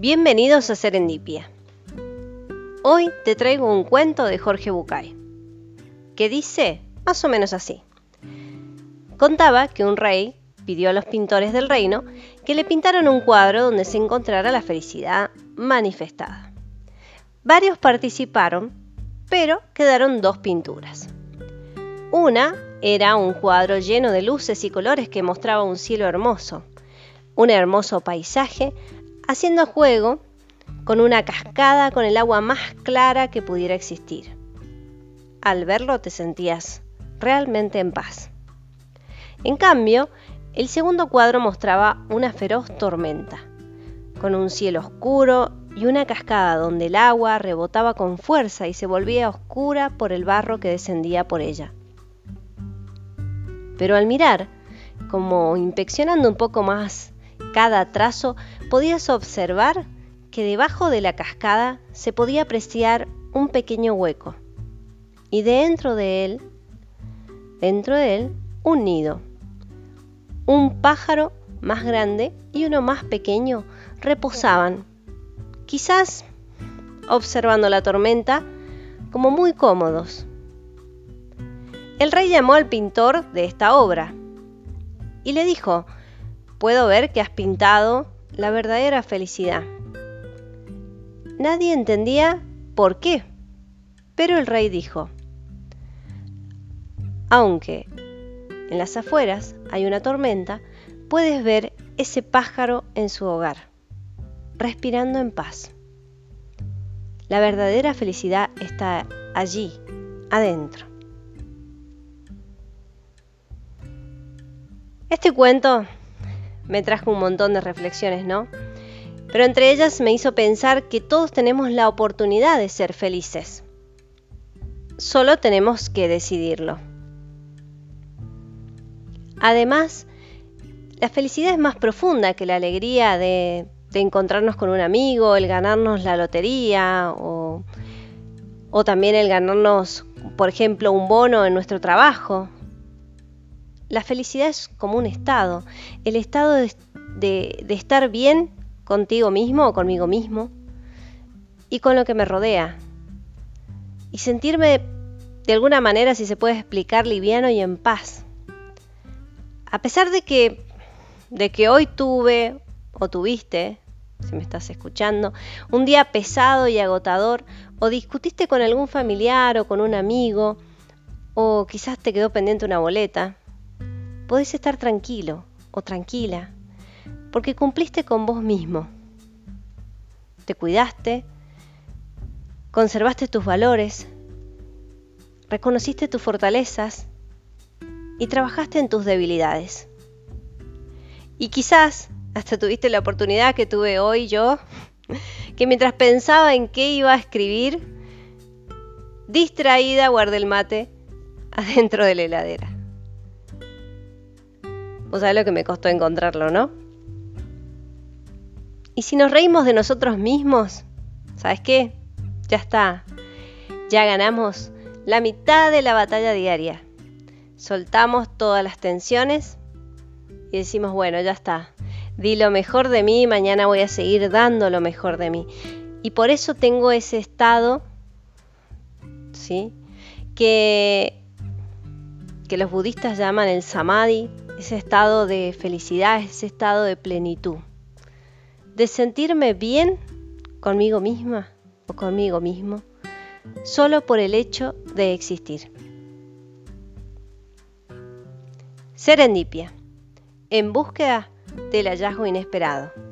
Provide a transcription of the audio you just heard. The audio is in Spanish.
Bienvenidos a Serendipia. Hoy te traigo un cuento de Jorge Bucay, que dice más o menos así. Contaba que un rey pidió a los pintores del reino que le pintaran un cuadro donde se encontrara la felicidad manifestada. Varios participaron, pero quedaron dos pinturas. Una era un cuadro lleno de luces y colores que mostraba un cielo hermoso, un hermoso paisaje haciendo juego con una cascada con el agua más clara que pudiera existir. Al verlo te sentías realmente en paz. En cambio, el segundo cuadro mostraba una feroz tormenta, con un cielo oscuro y una cascada donde el agua rebotaba con fuerza y se volvía oscura por el barro que descendía por ella. Pero al mirar, como inspeccionando un poco más cada trazo, podías observar que debajo de la cascada se podía apreciar un pequeño hueco. Y dentro de él, dentro de él, un nido. Un pájaro más grande y uno más pequeño reposaban, quizás observando la tormenta, como muy cómodos. El rey llamó al pintor de esta obra y le dijo, puedo ver que has pintado la verdadera felicidad. Nadie entendía por qué, pero el rey dijo, aunque en las afueras hay una tormenta, puedes ver ese pájaro en su hogar, respirando en paz. La verdadera felicidad está allí, adentro. Este cuento me trajo un montón de reflexiones, ¿no? Pero entre ellas me hizo pensar que todos tenemos la oportunidad de ser felices. Solo tenemos que decidirlo. Además, la felicidad es más profunda que la alegría de, encontrarnos con un amigo, el ganarnos la lotería o, también el ganarnos, por ejemplo, un bono en nuestro trabajo. La felicidad es como un estado, el estado de, estar bien contigo mismo o conmigo mismo y con lo que me rodea. Y sentirme de alguna manera, si se puede explicar, liviano y en paz. A pesar de que, de que hoy tuve o tuviste, si me estás escuchando, un día pesado y agotador, o discutiste con algún familiar o con un amigo, o quizás te quedó pendiente una boleta, podés estar tranquilo o tranquila, porque cumpliste con vos mismo. Te cuidaste, conservaste tus valores, reconociste tus fortalezas y trabajaste en tus debilidades. Y quizás hasta tuviste la oportunidad que tuve hoy yo, que mientras pensaba en qué iba a escribir, distraída guardé el mate adentro de la heladera. Vos sabés lo que me costó encontrarlo, ¿no? Y si nos reímos de nosotros mismos, ¿sabes qué? Ya está. Ya ganamos la mitad de la batalla diaria. Soltamos todas las tensiones y decimos, bueno, ya está. Di lo mejor de mí, mañana voy a seguir dando lo mejor de mí. Y por eso tengo ese estado, ¿sí? Que, que los budistas llaman el samadhi, ese estado de felicidad, ese estado de plenitud, de sentirme bien conmigo misma o conmigo mismo, solo por el hecho de existir. Serendipia, en búsqueda del hallazgo inesperado.